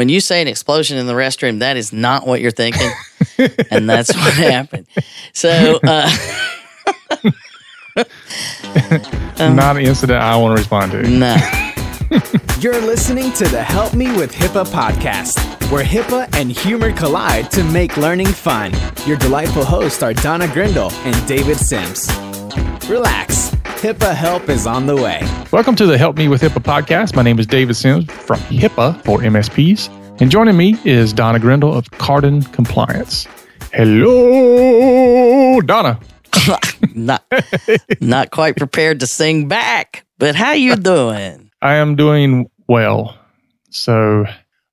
when you say an explosion in the restroom, that is not what you're thinking, and that's what happened. So. Uh, Not an incident I want to respond to. No. You're listening to the Help Me with HIPAA podcast, where HIPAA and humor collide to make learning fun. Your delightful hosts are Donna Grindle and David Sims. Relax, HIPAA help is on the way. Welcome to the Help Me with HIPAA podcast. My name is David Sims from HIPAA for MSPs. And joining me is Donna Grindle of Kardon Compliance. Hello, Donna. not not quite prepared to sing back, but how you doing? I am doing well. So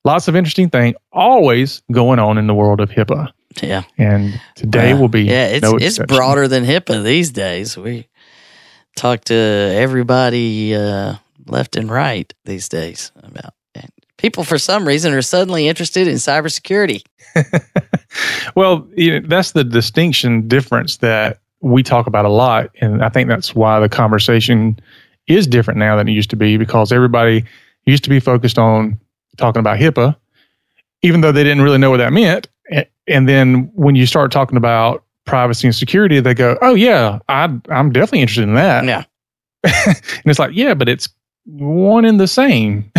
lots of interesting things always going on in the world of HIPAA. Yeah. And today Well, will be Yeah, it's no it's broader than HIPAA these days. We talk to everybody uh, left and right these days about and people for some reason are suddenly interested in cybersecurity. Well, you know, that's the distinction difference that we talk about a lot. And I think that's why the conversation is different now than it used to be because everybody used to be focused on talking about HIPAA, even though they didn't really know what that meant. And then when you start talking about privacy and security, they go, oh, yeah, I, I'm definitely interested in that. Yeah. and it's like, yeah, but it's one and the same.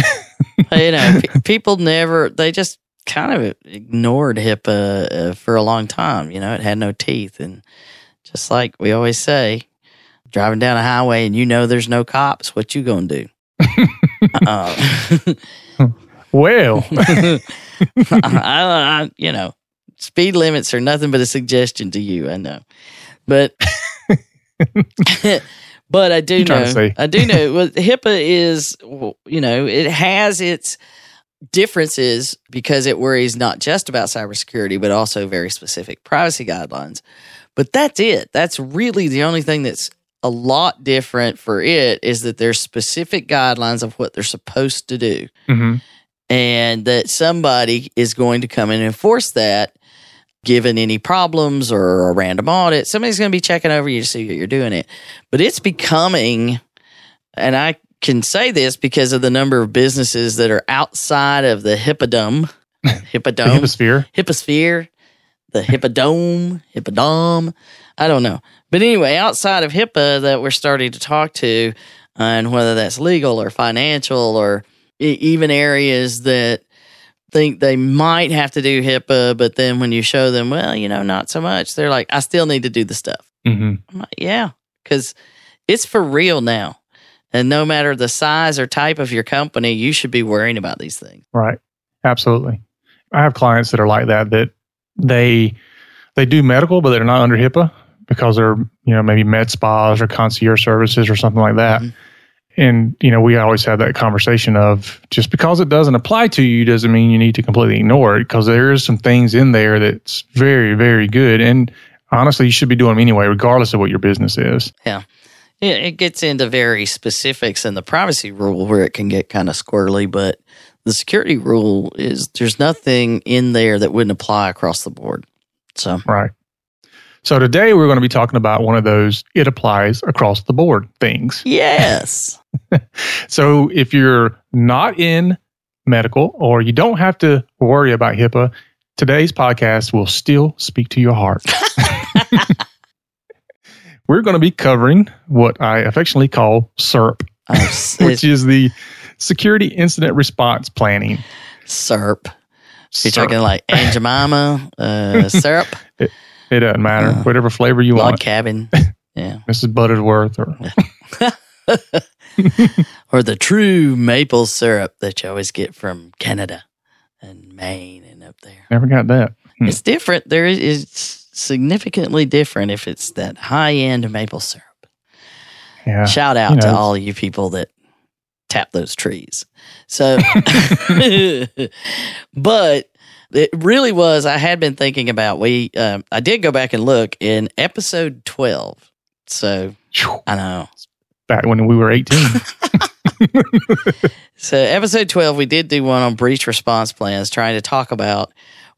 you know, pe- people never they just kind of ignored HIPAA uh, for a long time. You know, it had no teeth, and just like we always say, driving down a highway and you know there's no cops, what you gonna do? uh, well, I, I, you know, speed limits are nothing but a suggestion to you. I know, but but I do You trying to know? I do know. Well, HIPAA is, you know, it has its differences because it worries not just about cybersecurity but also very specific privacy guidelines. But that's it. That's really the only thing that's a lot different for it is that there's specific guidelines of what they're supposed to do Mhm. and that somebody is going to come and enforce that given any problems or a random audit somebody's going to be checking over you to see that you're doing it but it's becoming and i can say this because of the number of businesses that are outside of the hippodome hippodome hipposphere. hipposphere, the hippodome, hippodome. I don't know. But anyway, outside of HIPAA that we're starting to talk to, uh, and whether that's legal or financial or even areas that think they might have to do HIPAA, but then when you show them, well, you know, not so much, they're like, I still need to do the stuff. hmm I'm like, yeah, because it's for real now. And no matter the size or type of your company, you should be worrying about these things. Right. Absolutely. I have clients that are like that that they they do medical but they're not under HIPAA because they're, you know, maybe med spas or concierge services or something like that. Mhm. And, you know, we always have that conversation of just because it doesn't apply to you doesn't mean you need to completely ignore it because there is some things in there that's very, very good. And honestly, you should be doing them anyway, regardless of what your business is. Yeah, it gets into very specifics in the privacy rule where it can get kind of squirrely, but the security rule is there's nothing in there that wouldn't apply across the board. So, Right. So today we're going to be talking about one of those it applies across the board things. yes. So if you're not in medical or you don't have to worry about HIPAA, today's podcast will still speak to your heart. We're going to be covering what I affectionately call SIRP, s- which is the Security Incident Response Planning. syrup. You're talking like Aunt Jemima, uh, syrup, it doesn't matter. Uh, Whatever flavor you log want. cabin. Yeah. Mrs. Butterworth or or the true maple syrup that you always get from Canada and Maine and up there. never got that. Hmm. It's different. There is it's significantly different if it's that high end maple syrup. Yeah. Shout out you to all you people that tap those trees. So, but it really was. I had been thinking about we. Um, I did go back and look in episode twelve. So. I know. Back when we were 18. So episode twelve, we did do one on breach response plans, trying to talk about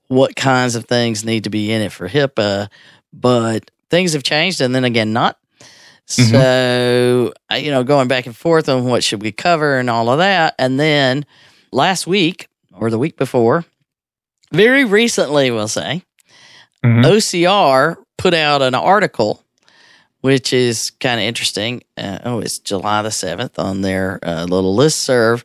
what kinds of things need to be in it for HIPAA, but things have changed, and then again, not. So I- you know, going back and forth on what should we cover and all of that, and then last week or the week before, very recently, we'll say, Mhm. OCR put out an article, which is kind of interesting. Uh, oh, it's July the 7th on their uh, little list serve.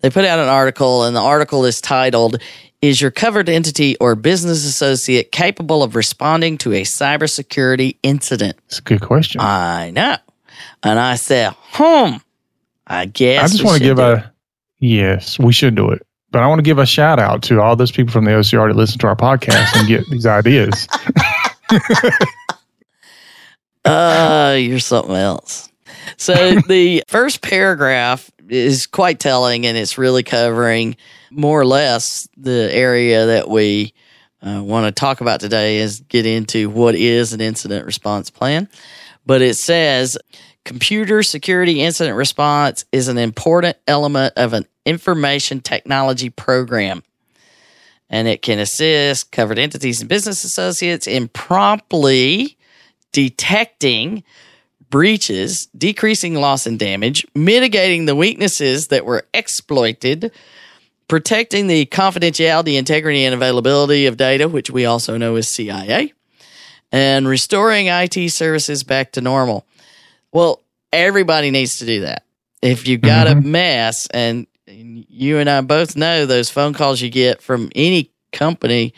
They put out an article, and the article is titled, Is Your Covered Entity or Business Associate Capable of Responding to a Cybersecurity Incident? It's a good question. I know. And I said, Hmm, I guess. I just want to give a yes, we should do it. But I want to give a shout out to all those people from the OCR that listen to our podcast and get these ideas. Uh, you're something else. So the first paragraph is quite telling, and it's really covering more or less the area that we uh, want to talk about today. Is get into what is an incident response plan, but it says computer security incident response is an important element of an information technology program. And it can assist covered entities and business associates in promptly detecting breaches, decreasing loss and damage, mitigating the weaknesses that were exploited, protecting the confidentiality, integrity, and availability of data, which we also know as CIA, and restoring IT services back to normal. Well, everybody needs to do that. If you got a mm-hmm. mess, and you and I both know those phone calls you get from any company,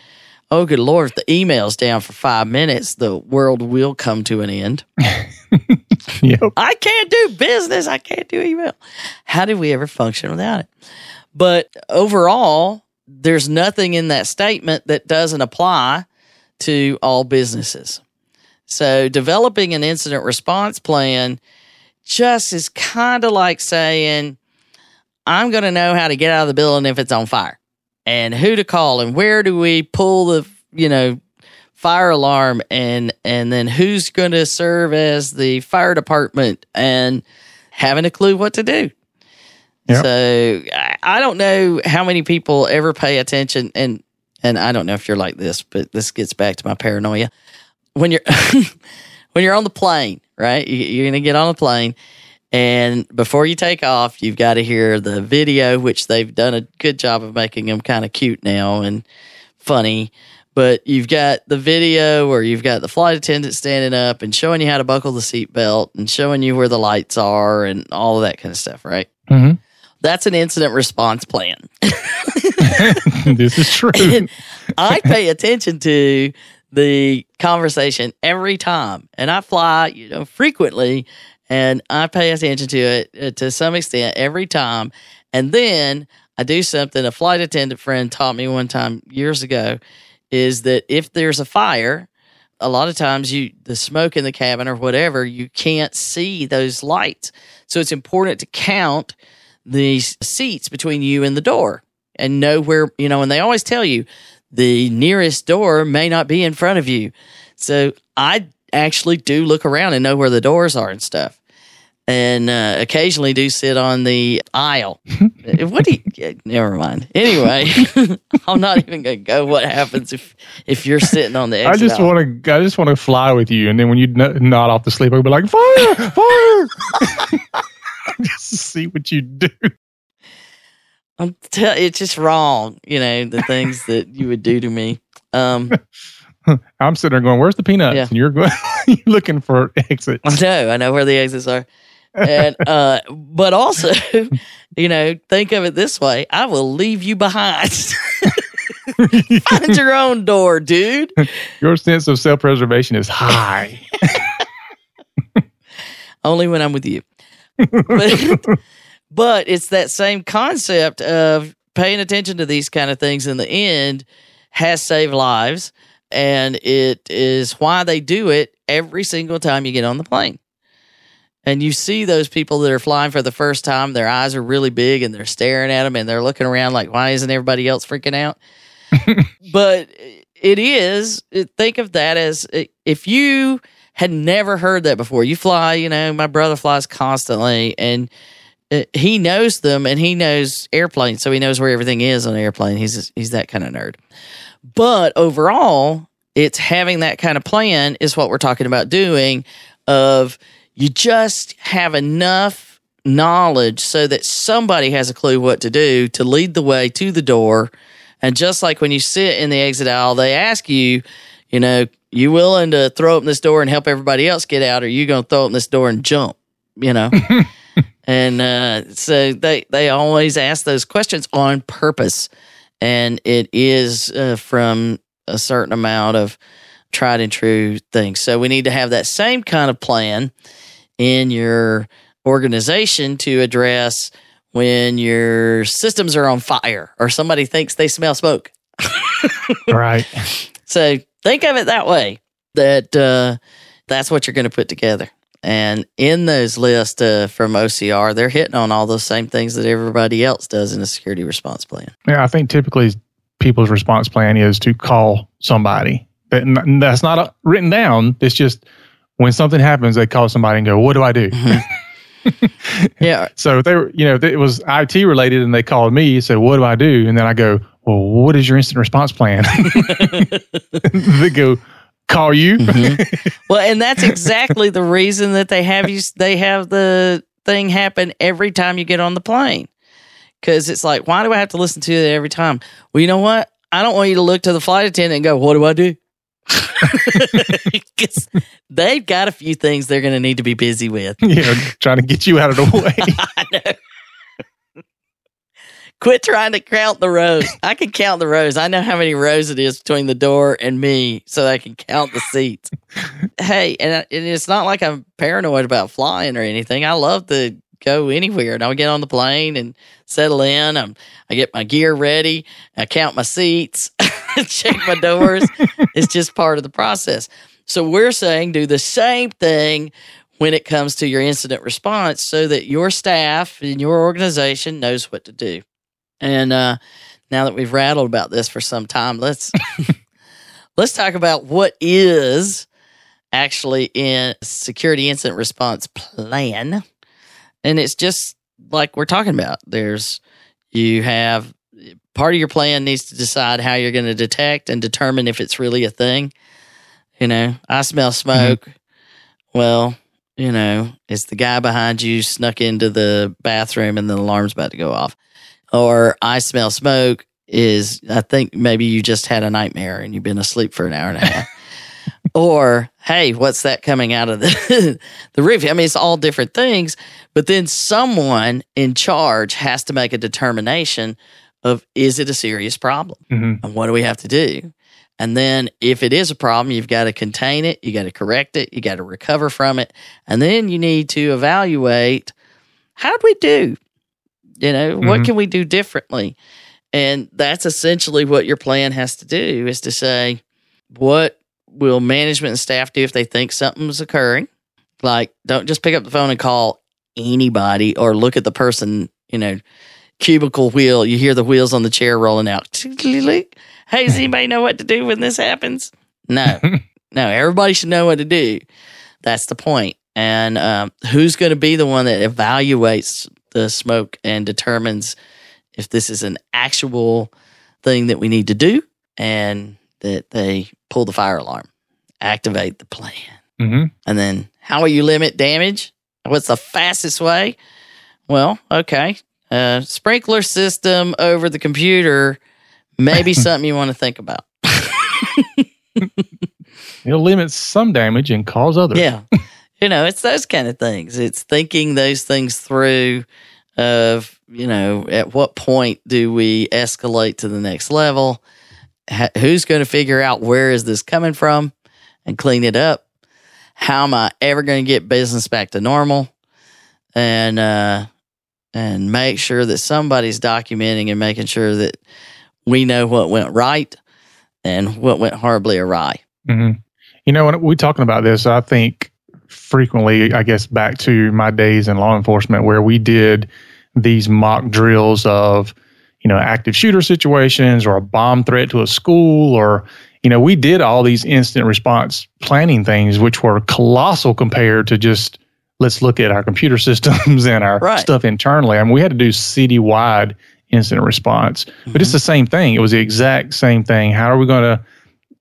oh, good Lord, if the email's down for five minutes, the world will come to an end. yep. I can't do business. I can't do email. How did we ever function without it? But overall, there's nothing in that statement that doesn't apply to all businesses. So developing an incident response plan just is kind of like saying, I'm going to know how to get out of the building if it's on fire and who to call and where do we pull the, you know, fire alarm and and then who's going to serve as the fire department and having a clue what to do. Yep. So I, I don't know how many people ever pay attention and and I don't know if you're like this, but this gets back to my paranoia. When you're when you're on the plane, right? You, you're going to get on a plane and before you take off, you've got to hear the video, which they've done a good job of making them kind of cute now and funny. But you've got the video where you've got the flight attendant standing up and showing you how to buckle the seatbelt and showing you where the lights are and all of that kind of stuff, right? hmm That's an incident response plan. this is true. And I pay attention to the conversation every time, and I fly, you know, frequently, and I pay attention to it uh, to some extent every time. And then I do something a flight attendant friend taught me one time years ago is that if there's a fire, a lot of times you the smoke in the cabin or whatever, you can't see those lights. So it's important to count the seats between you and the door and know where, you know, and they always tell you the nearest door may not be in front of you. So I actually do look around and know where the doors are and stuff. And uh, occasionally do sit on the aisle. what do you? Never mind. Anyway, I'm not even gonna go. What happens if if you're sitting on the I just want to. I just want to fly with you, and then when you n- nod off to sleep, I'll be like, "Fire! Fire!" just to see what you do. I'm tell it's just wrong. You know the things that you would do to me. Um, I'm sitting there going, "Where's the peanuts?" Yeah. And you're going, you're looking for exits. I know, I know where the exits are. And uh but also, you know, think of it this way. I will leave you behind. Find your own door, dude. Your sense of self-preservation is high. Only when I'm with you. But, but it's that same concept of paying attention to these kind of things in the end has saved lives. And it is why they do it every single time you get on the plane. And you see those people that are flying for the first time, their eyes are really big and they're staring at them and they're looking around like, why isn't everybody else freaking out? but it is, think of that as if you had never heard that before, you fly, you know, my brother flies constantly and uh, he knows them and he knows airplanes, so he knows where everything is on an airplane. He's he's that kind of nerd. But overall, it's having that kind of plan is what we're talking about doing of you just have enough knowledge so that somebody has a clue what to do to lead the way to the door. And just like when you sit in the exit aisle, they ask you, you know, you willing to throw open this door and help everybody else get out, or you going to throw open this door and jump, you know? and uh, so they, they always ask those questions on purpose. And it is uh, from a certain amount of tried and true things. So we need to have that same kind of plan in your organization to address when your systems are on fire or somebody thinks they smell smoke. right. So think of it that way that uh, that's what you're going to put together. And in those lists uh, from OCR, they're hitting on all those same things that everybody else does in a security response plan. Yeah, I think typically people's response plan is to call somebody. That's not uh, written down. It's just when something happens, they call somebody and go, "What do I do?" Mm-hmm. yeah. So they were, you know, it was IT related, and they called me. Said, "What do I do?" And then I go, "Well, what is your incident response plan?" they go, "Call you." Mm-hmm. Well, and that's exactly the reason that they have you. They have the thing happen every time you get on the plane because it's like, why do I have to listen to it every time? Well, you know what? I don't want you to look to the flight attendant and go, "What do I do?" Because they've got a few things they're going to need to be busy with. Yeah, trying to get you out of the way. Quit trying to count the rows. I can count the rows. I know how many rows it is between the door and me, so I can count the seats. hey, and, uh, and it's not like I'm paranoid about flying or anything. I love to go anywhere, and I'll get on the plane and settle in. I'm, I get my gear ready. I count my seats. check my doors. it's just part of the process. So we're saying do the same thing when it comes to your incident response so that your staff and your organization knows what to do. And uh, now that we've rattled about this for some time, let's let's talk about what is actually in security incident response plan. And it's just like we're talking about. There's you have part of your plan needs to decide how you're going to detect and determine if it's really a thing. You know, I smell mm-hmm. smoke. Mm-hmm. Well, you know, it's the guy behind you snuck into the bathroom and the alarm's about to go off. Or I smell smoke is I think maybe you just had a nightmare and you've been asleep for an hour and a half. or hey, what's that coming out of the the roof? I mean, it's all different things, but then someone in charge has to make a determination of is it a serious problem mm-hmm. and what do we have to do and then if it is a problem you've got to contain it you got to correct it you got to recover from it and then you need to evaluate how do we do you know mm-hmm. what can we do differently and that's essentially what your plan has to do is to say what will management and staff do if they think something's occurring like don't just pick up the phone and call anybody or look at the person you know cubicle wheel. You hear the wheels on the chair rolling out. Hey, does anybody know what to do when this happens? No, no. Everybody should know what to do. That's the point. And um, who's going to be the one that evaluates the smoke and determines if this is an actual thing that we need to do and that they pull the fire alarm, activate the plan. Mm-hmm. And then how will you limit damage? What's the fastest way? Well, okay, uh, sprinkler system over the computer maybe something you want to think about. It'll limit some damage and cause others. Yeah. you know, it's those kind of things. It's thinking those things through of, you know, at what point do we escalate to the next level? who's going to figure out where is this coming from and clean it up? How am I ever going to get business back to normal? And uh, and make sure that somebody's documenting and making sure that we know what went right and what went horribly awry. Mm-hmm. You know, when we're talking about this, I think frequently, I guess, back to my days in law enforcement where we did these mock drills of, you know, active shooter situations or a bomb threat to a school or, you know, we did all these instant response planning things, which were colossal compared to just let's look at our computer systems and our right. stuff internally. I mean, we had to do city-wide incident response, mm-hmm. but it's mm-hmm. the same thing. It was the exact same thing. How are we going to,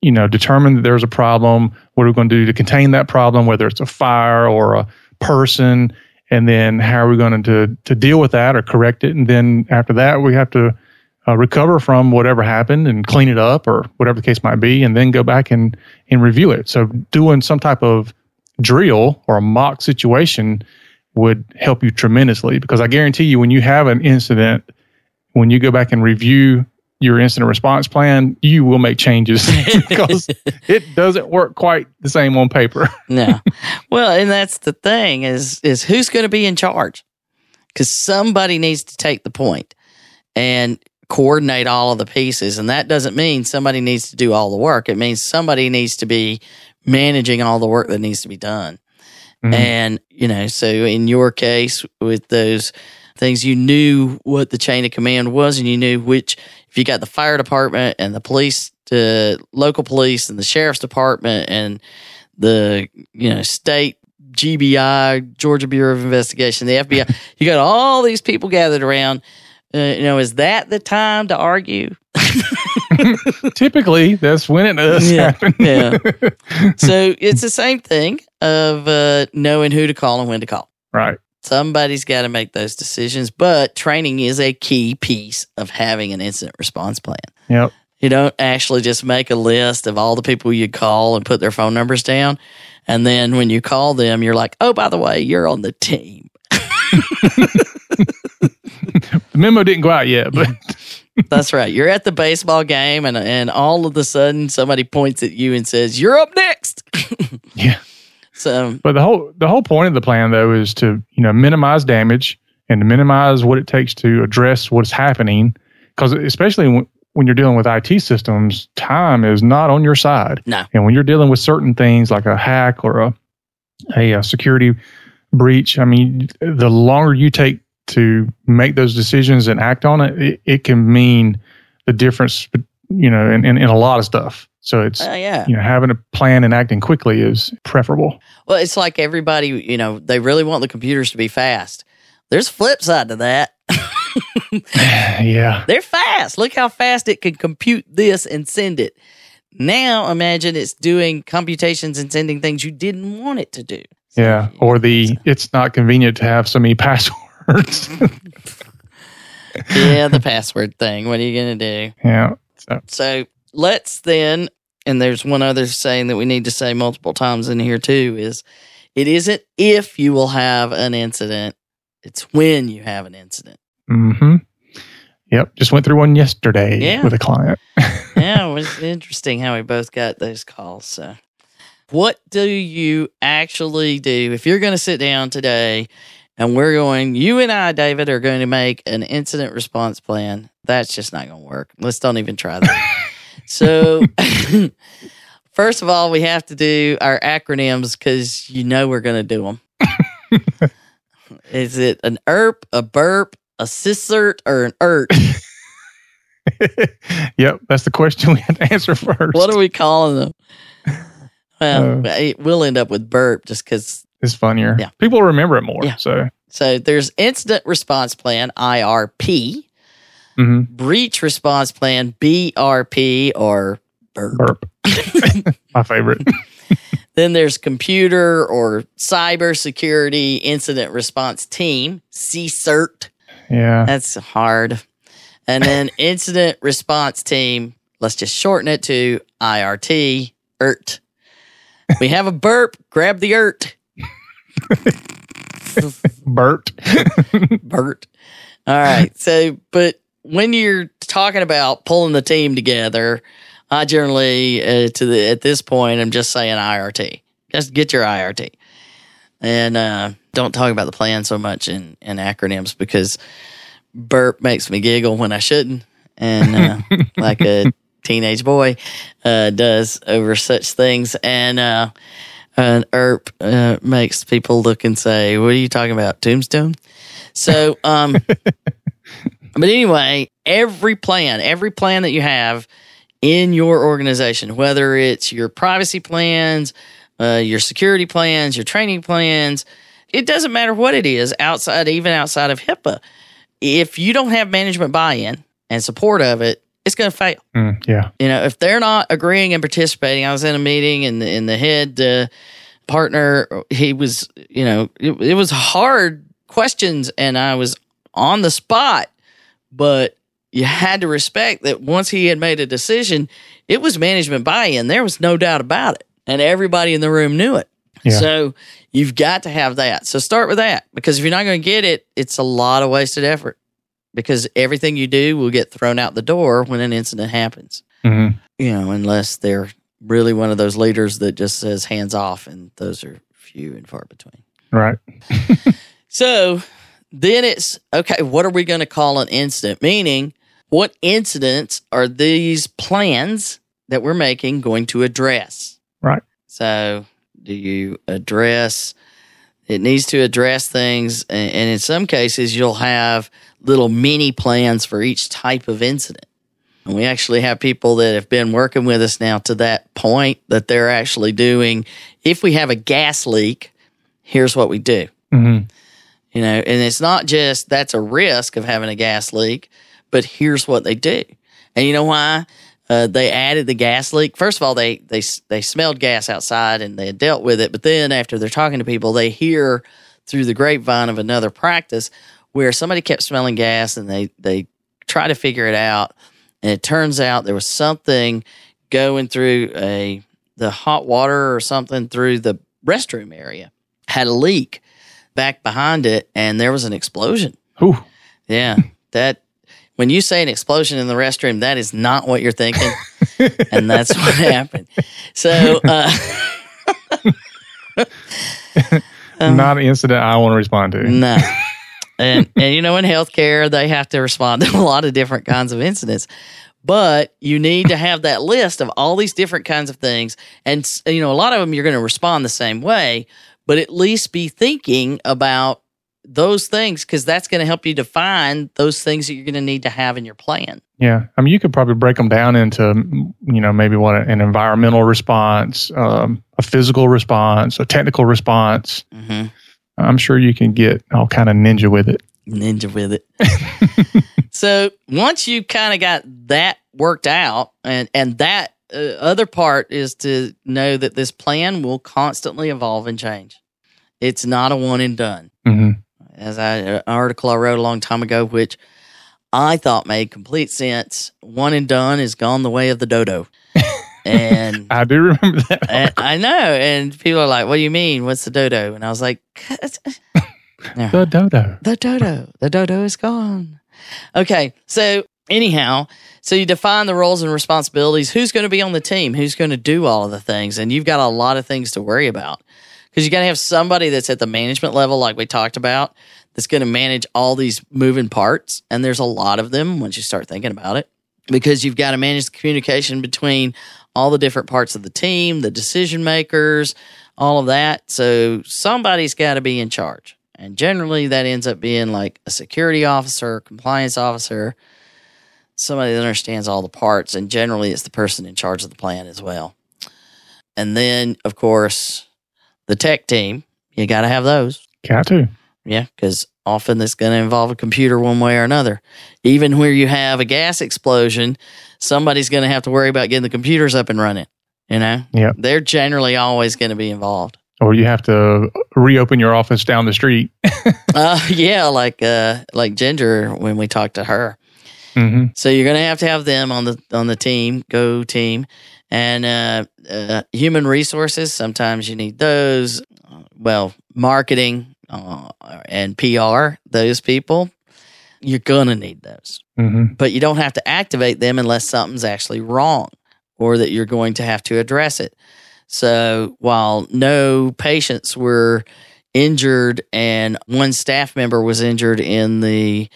you know, determine that there's a problem? What are we going to do to contain that problem, whether it's a fire or a person? And then how are we going to to deal with that or correct it, and then after that we have to uh, recover from whatever happened and clean it up or whatever the case might be, and then go back and and review it. So doing some type of drill or a mock situation would help you tremendously because I guarantee you when you have an incident, when you go back and review your incident response plan, you will make changes because it doesn't work quite the same on paper. no. Well, and that's the thing is is who's going to be in charge? Cuz somebody needs to take the point and coordinate all of the pieces and that doesn't mean somebody needs to do all the work. It means somebody needs to be managing all the work that needs to be done. Mm-hmm. And, you know, so in your case with those things, you knew what the chain of command was and you knew which, if you got the fire department and the police, the local police and the sheriff's department and the, you know, state GBI, Georgia Bureau of Investigation, the FBI, you got all these people gathered around. Uh, you know, is that the time to argue? Typically, that's when it does yeah, happen. yeah. So it's the same thing of uh, knowing who to call and when to call. Right. Somebody's got to make those decisions, but training is a key piece of having an incident response plan. Yep. You don't actually just make a list of all the people you call and put their phone numbers down. And then when you call them, you're like, oh, by the way, you're on the team. the memo didn't go out yet, but that's right. You're at the baseball game, and and all of a sudden somebody points at you and says, "You're up next." yeah. So, but the whole the whole point of the plan though is to you know minimize damage and to minimize what it takes to address what's happening, because especially when, when you're dealing with IT systems, time is not on your side. No. And when you're dealing with certain things like a hack or a a, a security breach, I mean, the longer you take to make those decisions and act on it, it, it can mean the difference, you know, in, in, in a lot of stuff. So it's uh, yeah. you know having a plan and acting quickly is preferable. Well, it's like everybody, you know, they really want the computers to be fast. There's a flip side to that. yeah. They're fast. Look how fast it can compute this and send it. Now imagine it's doing computations and sending things you didn't want it to do. So, yeah. Or the it's not convenient to have so many passwords. yeah, the password thing. What are you going to do? Yeah. So. so let's then and there's one other saying that we need to say multiple times in here too is it isn't if you will have an incident it's when you have an incident. Mm-hmm. Yep just went through one yesterday yeah. with a client. Yeah it was interesting how we both got those calls so. What do you actually do? If you're going to sit down today and we're going you and i david are going to make an incident response plan that's just not going to work let's don't even try that so, first of all, we have to do our acronyms because you know we're going to do them. Is it an ERP, a burp, a CSIRT, or an ERT? yep, that's the question we have to answer first. What are we calling them? Well, uh, we'll end up with burp just because it's funnier. Yeah, people remember it more. Yeah. So, so there's incident response plan (IRP), mm-hmm. breach response plan BRP or burp. burp. My favorite. then there's computer or cyber security incident response team CSIRT. Yeah, that's hard. And then incident response team. Let's just shorten it to IRT. ERT. We have a burp. Grab the ERT. Bert. Bert. All right. So, but when you're talking about pulling the team together, I generally uh, to the at this point I'm just saying IRT. Just get your IRT, and uh, don't talk about the plan so much in in acronyms because burp makes me giggle when I shouldn't, and uh, like a teenage boy uh, does over such things, and uh, an ERP uh, makes people look and say, "What are you talking about, Tombstone?" So, um, but anyway, every plan, every plan that you have in your organization, whether it's your privacy plans, uh, your security plans, your training plans, it doesn't matter what it is outside, even outside of HIPAA. If you don't have management buy in and support of it, it's going to fail. Mm, yeah. You know, if they're not agreeing and participating, I was in a meeting and the, and the head uh, partner, he was, you know, it, it was hard questions and I was on the spot, but you had to respect that once he had made a decision, it was management buy in. There was no doubt about it. And everybody in the room knew it. Yeah. So you've got to have that. So start with that because if you're not going to get it, it's a lot of wasted effort because everything you do will get thrown out the door when an incident happens. hmm You know, unless they're really one of those leaders that just says hands off, and those are few and far between. Right. So then it's okay, what are we going to call an incident? Meaning, what incidents are these plans that we're making going to address? Right. So, do you address it needs to address things and, and in some cases you'll have little mini plans for each type of incident. And we actually have people that have been working with us now to that point that they're actually doing if we have a gas leak, here's what we do. hmm You know, and it's not just that's a risk of having a gas leak, but here's what they do. And you know why? Uh, they added the gas leak. First of all, they they they smelled gas outside and they had dealt with it. But then after they're talking to people, they hear through the grapevine of another practice where somebody kept smelling gas and they they try to figure it out. And it turns out there was something going through a the hot water or something through the restroom area had a leak back behind it and there was an explosion. Ooh. Yeah. That when you say an explosion in the restroom, that is not what you're thinking. and that's what happened. So uh Um, Not an incident I want to respond to. no. And and you know in healthcare they have to respond to a lot of different kinds of incidents. But you need to have that list of all these different kinds of things and you know a lot of them you're going to respond the same way, but at least be thinking about those things cuz that's going to help you define those things that you're going to need to have in your plan. Yeah, I mean, you could probably break them down into, you know, maybe what an environmental response, um, a physical response, a technical response. Mhm. I'm sure you can get all kind of ninja with it. ninja with it. so once you kind of got that worked out, and and that uh, other part is to know that this plan will constantly evolve and change. It's not a one and done. hmm As I an article I wrote a long time ago, which I thought made complete sense. One and done is gone the way of the dodo, and I do remember that. I know, and people are like, "What do you mean? What's the dodo?" And I was like, the dodo. The dodo. The dodo is gone. Okay. So, anyhow, so you define the roles and responsibilities. Who's going to be on the team? Who's going to do all of the things? And you've got a lot of things to worry about because you got to have somebody that's at the management level, like we talked about, that's going to manage all these moving parts. And there's a lot of them once you start thinking about it because you've got to manage the communication between all the different parts of the team, the decision makers, all of that. So somebody's got to be in charge. And generally that ends up being like a security officer, compliance officer, somebody that understands all the parts. And generally it's the person in charge of the plan as well. And then, of course, the tech team, you got to have those. Got to. Yeah, because often it's going to involve a computer one way or another. Even where you have a gas explosion, somebody's going to have to worry about getting the computers up and running. You know, Yep. they're generally always going to be involved. Or you have to reopen your office down the street. Uh, yeah, like uh, like Ginger when we talked to her. hmm So you're going to have to have them on the on the team, go team, and uh, uh, human resources. Sometimes you need those. Uh, Well, marketing uh, and PR, those people, you're going to need those. hmm but you don't have to activate them unless something's actually wrong or that you're going to have to address it. So while no patients were injured and one staff member was injured in the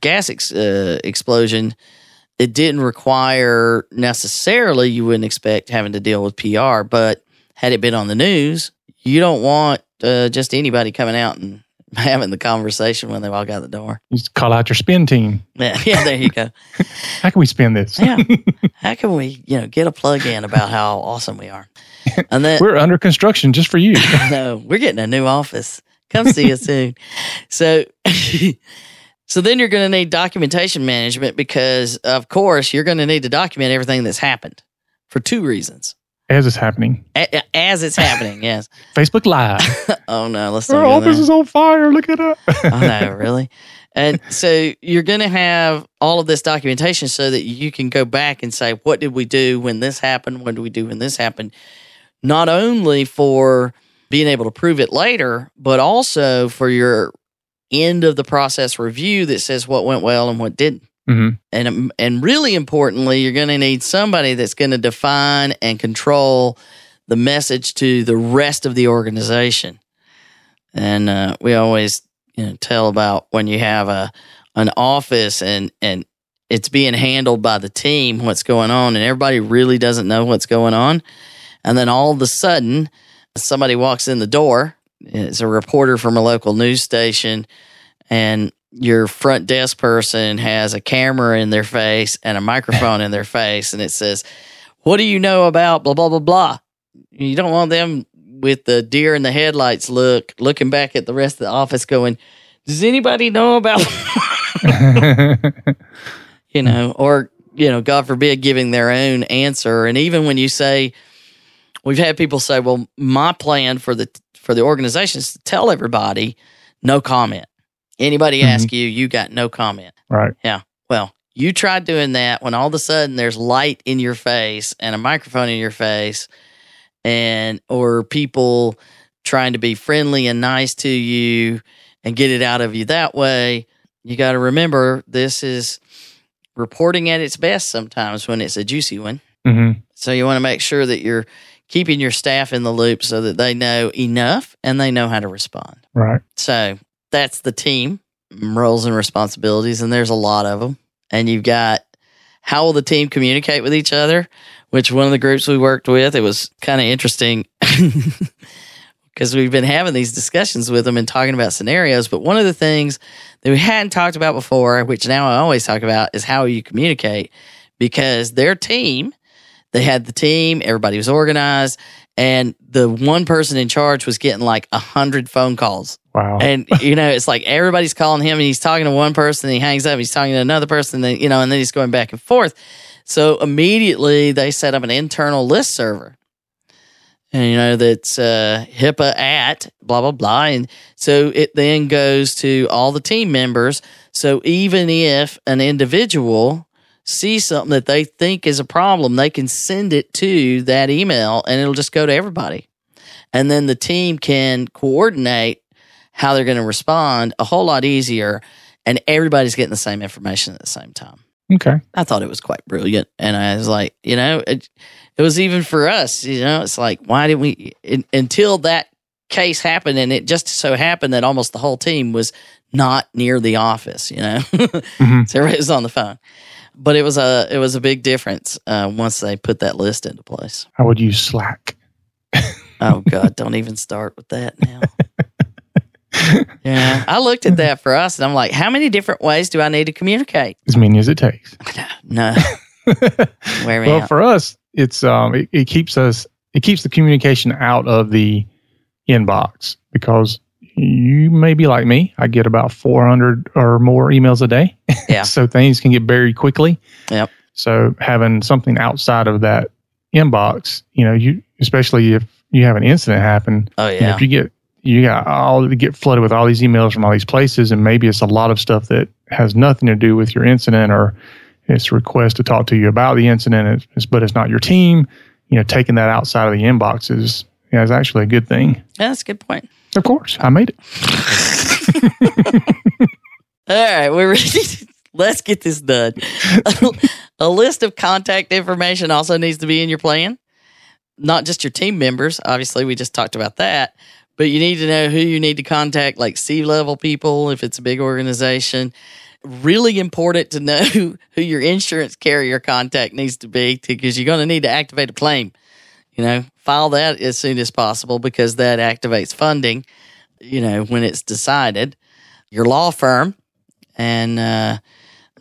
gas ex- uh, explosion, it didn't require necessarily, you wouldn't expect having to deal with PR, but had it been on the news, you don't want uh, just anybody coming out and having the conversation when they walk out the door. You just call out your spin team. Yeah, yeah, there you go. How can we spin this? Yeah. How can we, you know, get a plug in about how awesome we are? And then We're under construction just for you. no, we're getting a new office. Come see us soon. So so then you're going to need documentation management because of course you're going to need to document everything that's happened for two reasons. as it's happening. A- as it's happening, yes. Facebook Live. oh no, let's Our office there. is on fire. Look it up. I know, really. And so you're going to have all of this documentation so that you can go back and say, what did we do when this happened? What did we do when this happened? Not only for being able to prove it later, but also for your end of the process review that says what went well and what didn't. Mhm. And um, and really importantly, you're going to need somebody that's going to define and control the message to the rest of the organization. And uh, we always you know tell about when you have a an office and and it's being handled by the team what's going on and everybody really doesn't know what's going on and then all of a sudden somebody walks in the door it's a reporter from a local news station and your front desk person has a camera in their face and a microphone in their face and it says what do you know about blah blah blah blah? You don't want them with the deer in the headlights look looking back at the rest of the office going does anybody know about you know or you know god forbid giving their own answer? And even when you say we've had people say well my plan for the for the organizations to tell everybody no comment anybody Mhm. ask you you got no comment right. Yeah. Well, you tried doing that when all of a sudden there's light in your face and a microphone in your face and or people trying to be friendly and nice to you and get it out of you that way. You got to remember this is reporting at its best sometimes when it's a juicy one. hmm So you want to make sure that you're keeping your staff in the loop so that they know enough and they know how to respond. Right. So that's the team mm, roles and responsibilities, and there's a lot of them. And you've got how will the team communicate with each other? Which one of the groups we worked with, it was kind of interesting because we've been having these discussions with them and talking about scenarios. But one of the things that we hadn't talked about before, which now I always talk about, is how you communicate because their team, they had the team, everybody was organized, and the one person in charge was getting like a hundred phone calls Wow. and you know, it's like everybody's calling him and he's talking to one person, and he hangs up, he's talking to another person, then you know, and then he's going back and forth. So immediately they set up an internal list server. And you know, that's uh HIPAA at blah blah blah. And so it then goes to all the team members. So even if an individual sees something that they think is a problem, they can send it to that email and it'll just go to everybody. And then the team can coordinate how they're going to respond a whole lot easier and everybody's getting the same information at the same time okay. i thought it was quite brilliant and i was like you know it, it was even for us you know it's like why didn't we in, until that case happened and it just so happened that almost the whole team was not near the office you know Mhm. so everybody was on the phone but it was a it was a big difference uh, once they put that list into place I would use Slack. Oh God, don't even start with that now. yeah, I looked at that for us, and I'm like, how many different ways do I need to communicate? As many as it takes. No, well, out. for us, it's um, it, it keeps us it keeps the communication out of the inbox because you may be like me. I get about 400 or more emails a day. Yeah. so things can get buried quickly. Yep. So having something outside of that inbox, you know, you especially if you have an incident happen, oh yeah, if you get you got all you get flooded with all these emails from all these places, and maybe it's a lot of stuff that has nothing to do with your incident, or it's a request to talk to you about the incident, it's, but it's not your team. You know, taking that outside of the inbox is yeah, is actually a good thing. Yeah, that's a good point. Of course, I made it. All right, we're ready. to- Let's get this done. a list of contact information also needs to be in your plan. Not just your team members. Obviously, we just talked about that. But you need to know who you need to contact, like C level people if it's a big organization. Really important to know who your insurance carrier contact needs to be because you're going to need to activate a claim. You know, file that as soon as possible because that activates funding, you know, when it's decided. Your law firm and uh,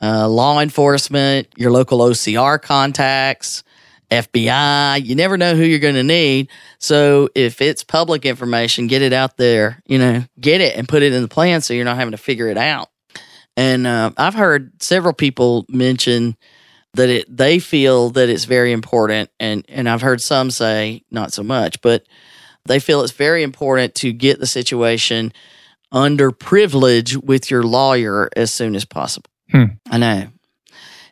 uh, law enforcement, your local OCR contacts, FBI. You never know who you're going to need. So if it's public information, get it out there. You know, get it and put it in the plan so you're not having to figure it out. And uh, I've heard several people mention that it they feel that it's very important and and I've heard some say not so much, but they feel it's very important to get the situation under privilege with your lawyer as soon as possible. Hmm. I know.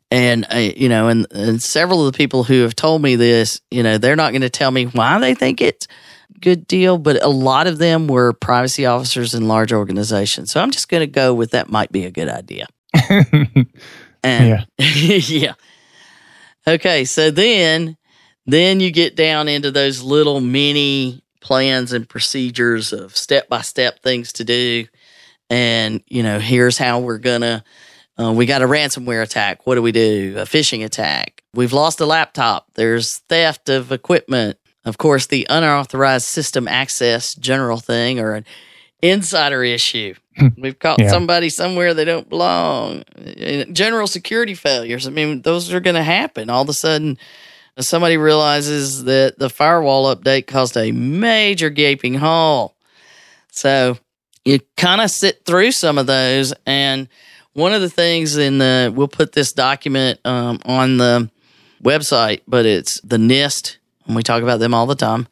And uh, you know, and, and several of the people who have told me this, you know, they're not going to tell me why they think it's a good deal, but a lot of them were privacy officers in large organizations. So I'm just going to go with that might be a good idea. And Yeah. yeah. Okay, so then then you get down into those little mini plans and procedures of step by step things to do. And, you know, here's how we're gonna uh, we got a ransomware attack. What do we do? A phishing attack. We've lost a laptop. There's theft of equipment. Of course, the unauthorized system access general thing or an insider issue. We've caught Yeah. somebody somewhere they don't belong. Uh, General security failures. I mean, those are going to happen. All of a sudden, somebody realizes that the firewall update caused a major gaping hole. So you kind of sit through some of those. And one of the things in the, we'll put this document um, on the website, but it's the NIST, and we talk about them all the time.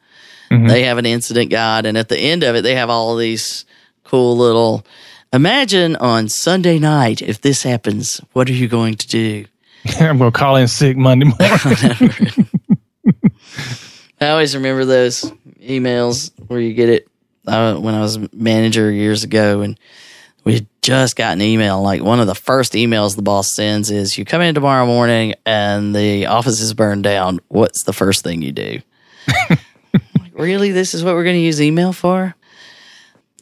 Mhm. They have an incident guide, and at the end of it, they have all these cool little. Imagine on Sunday night if this happens, what are you going to do? I'm going to call in sick Monday morning. I always remember those emails where you get it uh, when I was manager years ago, and we had just got an email. Like one of the first emails the boss sends is, "You come in tomorrow morning and the office is burned down. What's the first thing you do?" Really, this is what we're going to use email for?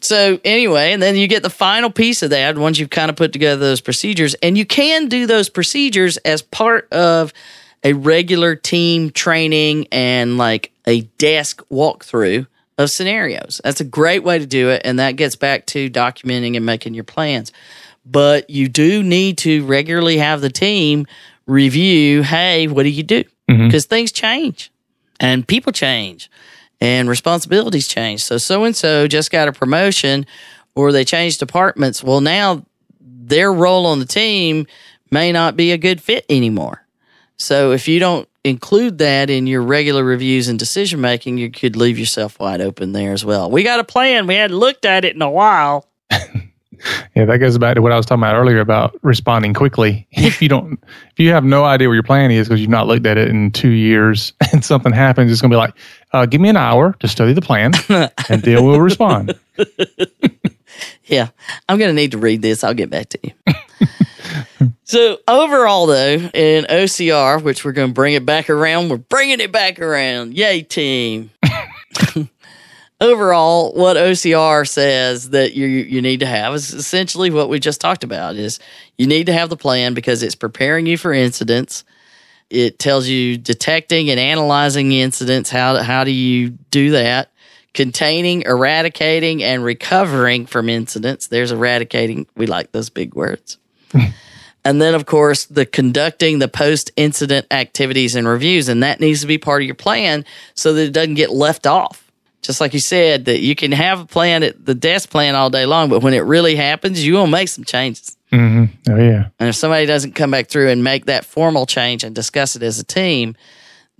So anyway, and then you get the final piece of that once you've kind of put together those procedures, and you can do those procedures as part of a regular team training and like a desk walkthrough of scenarios. That's a great way to do it, and that gets back to documenting and making your plans. But you do need to regularly have the team review. Hey, what do you do? Mm-hmm. Because things change, and people change and responsibilities change. So so and so just got a promotion or they changed departments. Well, now their role on the team may not be a good fit anymore. So if you don't include that in your regular reviews and decision making, you could leave yourself wide open there as well. We got a plan. We hadn't looked at it in a while. Yeah, that goes back to what I was talking about earlier about responding quickly. If you don't, if you have no idea what your plan is because you've not looked at it in two years and something happens, it's going to be like, uh, give me an hour to study the plan and then we'll respond. Yeah, I'm going to need to read this. I'll get back to you. so, overall, though, in OCR, which we're going to bring it back around, we're bringing it back around. Yay, team. overall, what OCR says that you you need to have is essentially what we just talked about is you need to have the plan because it's preparing you for incidents. It tells you detecting and analyzing incidents. How how do you do that? Containing, eradicating, and recovering from incidents. There's eradicating. We like those big words. and then, of course, the conducting the post incident activities and reviews. And that needs to be part of your plan so that it doesn't get left off just like you said, that you can have a plan at the desk plan all day long, but when it really happens, you will make some changes. Hmm Oh, yeah. And if somebody doesn't come back through and make that formal change and discuss it as a team,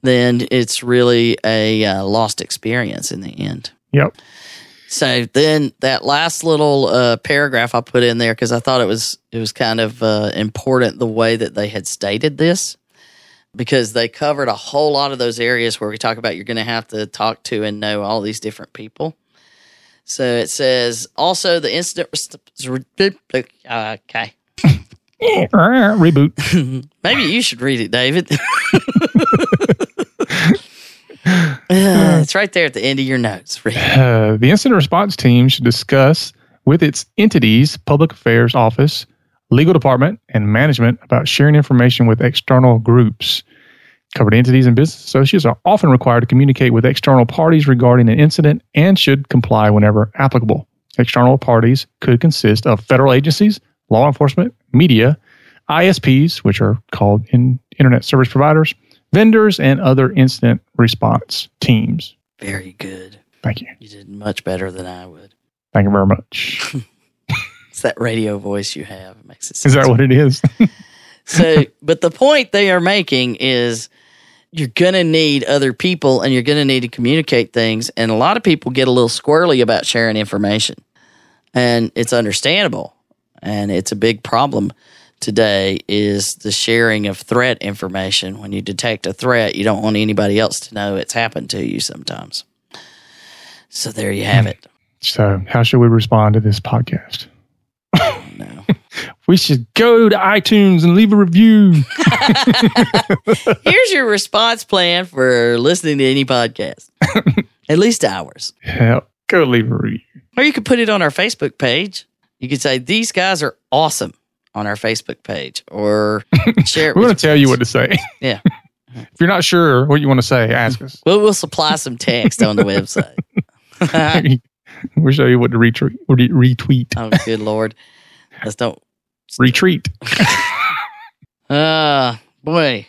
then it's really a uh, lost experience in the end. Yep. So then that last little uh, paragraph I put in there because I thought it was it was kind of uh, important the way that they had stated this because they covered a whole lot of those areas where we talk about you're going to have to talk to and know all these different people. So it says also the incident. Uh, okay, Reboot. maybe you should read it, David. Uh, it's right there at the end of your notes. Uh, the incident response team should discuss with its entities, public affairs office, legal department, and management about sharing information with external groups. Covered entities and business associates are often required to communicate with external parties regarding an incident and should comply whenever applicable. External parties could consist of federal agencies, law enforcement, media, ISPs, which are called in internet service providers, vendors, and other incident response teams. Very good. Thank you. You did much better than I would. Thank you very much. It's that radio voice you have. It makes it Is that what it is? so, but the point they are making is you're going to need other people and you're going to need to communicate things. And a lot of people get a little squirrely about sharing information. And it's understandable. And it's a big problem today is the sharing of threat information. When you detect a threat, you don't want anybody else to know it's happened to you sometimes. So there you have hmm. it. So, how should we respond to this podcast? We should go to iTunes and leave a review. Here's your response plan for listening to any podcast. At least ours. Hell, go leave a review. Or you could put it on our Facebook page. You could say, These guys are awesome on our Facebook page. Or share it We're going to tell you what to say. Yeah. If you're not sure what you want to say, ask us. We'll, we'll supply some text on the website. we'll show you what to retweet. retweet. oh, good Lord. Let's don't. Retreat. Ah, boy,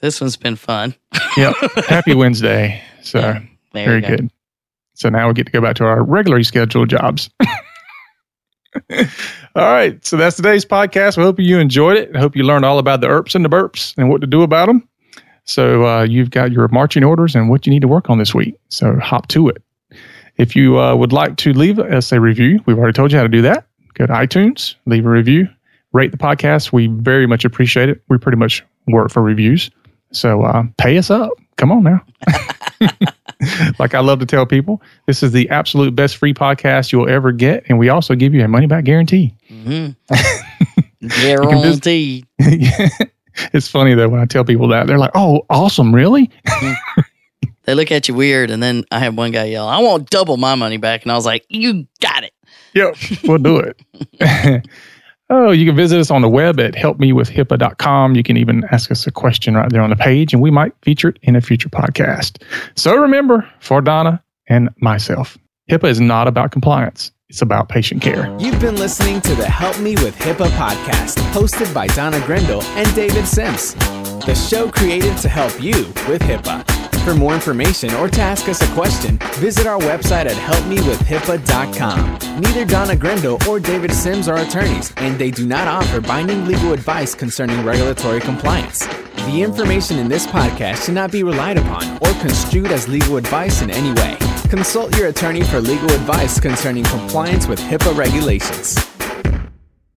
this one's been fun. Yep. Happy Wednesday. So, Yeah, very go. good. So now we get to go back to our regularly scheduled jobs. all right. So that's today's podcast. We hope you enjoyed it. I hope you learned all about the ERPs and the burps and what to do about them. So uh, you've got your marching orders and what you need to work on this week. So hop to it. If you uh, would like to leave us a review, we've already told you how to do that. Go to iTunes, leave a review, rate the podcast. We very much appreciate it. We pretty much work for reviews. So uh, pay us up. Come on now. like I love to tell people, this is the absolute best free podcast you'll ever get. And we also give you a money back guarantee. hmm Guaranteed. it's funny though when I tell people that, they're like, oh, awesome. Really? They look at you weird, and then I had one guy yell, "I want double my money back," and I was like, "You got it." Yep, we'll do it. Oh, you can visit us on the web at helpmewithhipaa.com. You can even ask us a question right there on the page, and we might feature it in a future podcast. So remember, for Donna and myself, HIPAA is not about compliance. It's about patient care. You've been listening to the Help Me with HIPAA podcast, hosted by Donna Grindle and David Sims. The show created to help you with HIPAA. For more information or to ask us a question, visit our website at helpmewithhipaa.com. Neither Donna Grindle or David Sims are attorneys, and they do not offer binding legal advice concerning regulatory compliance. The information in this podcast should not be relied upon or construed as legal advice in any way. Consult your attorney for legal advice concerning compliance with HIPAA regulations.